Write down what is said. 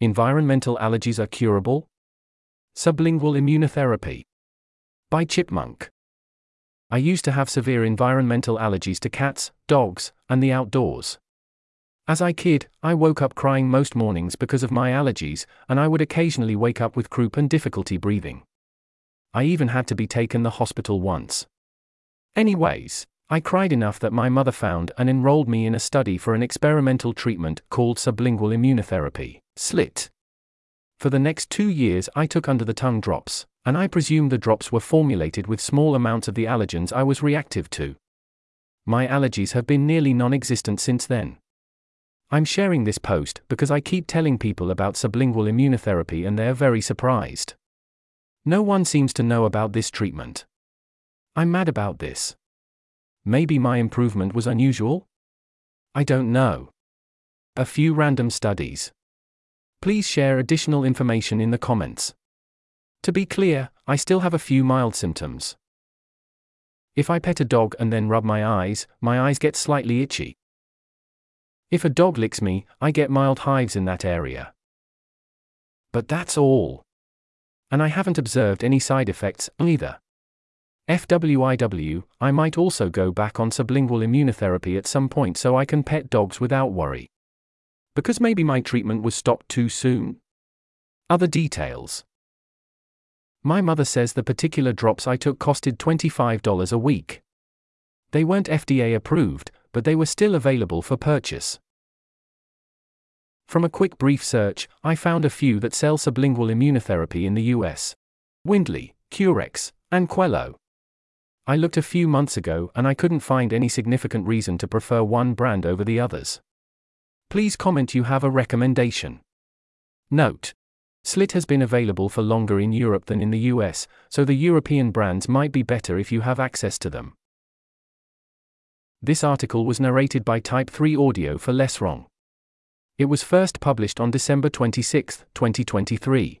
Environmental allergies are curable? Sublingual immunotherapy. By Chipmonk. I used to have severe environmental allergies to cats, dogs, and the outdoors. As I kid, I woke up crying most mornings because of my allergies, and I would occasionally wake up with croup and difficulty breathing. I even had to be taken to the hospital once. Anyways, I cried enough that my mother found and enrolled me in a study for an experimental treatment called sublingual immunotherapy, SLIT. For the next two years, I took under the tongue drops, and I presume the drops were formulated with small amounts of the allergens I was reactive to. My allergies have been nearly non existent since then. I'm sharing this post because I keep telling people about sublingual immunotherapy and they're very surprised. No one seems to know about this treatment. I'm mad about this. Maybe my improvement was unusual? I don't know. A few random studies. Please share additional information in the comments. To be clear, I still have a few mild symptoms. If I pet a dog and then rub my eyes, my eyes get slightly itchy. If a dog licks me, I get mild hives in that area. But that's all. And I haven't observed any side effects either. FWIW, I might also go back on sublingual immunotherapy at some point so I can pet dogs without worry. Because maybe my treatment was stopped too soon. Other details. My mother says the particular drops I took costed $25 a week. They weren't FDA approved, but they were still available for purchase. From a quick brief search, I found a few that sell sublingual immunotherapy in the US Wyndly, Curex, and Quello. I looked a few months ago and I couldn't find any significant reason to prefer one brand over the others. Please comment you have a recommendation. Note. Slit has been available for longer in Europe than in the US, so the European brands might be better if you have access to them. This article was narrated by Type 3 Audio for Less Wrong. It was first published on December 26, 2023.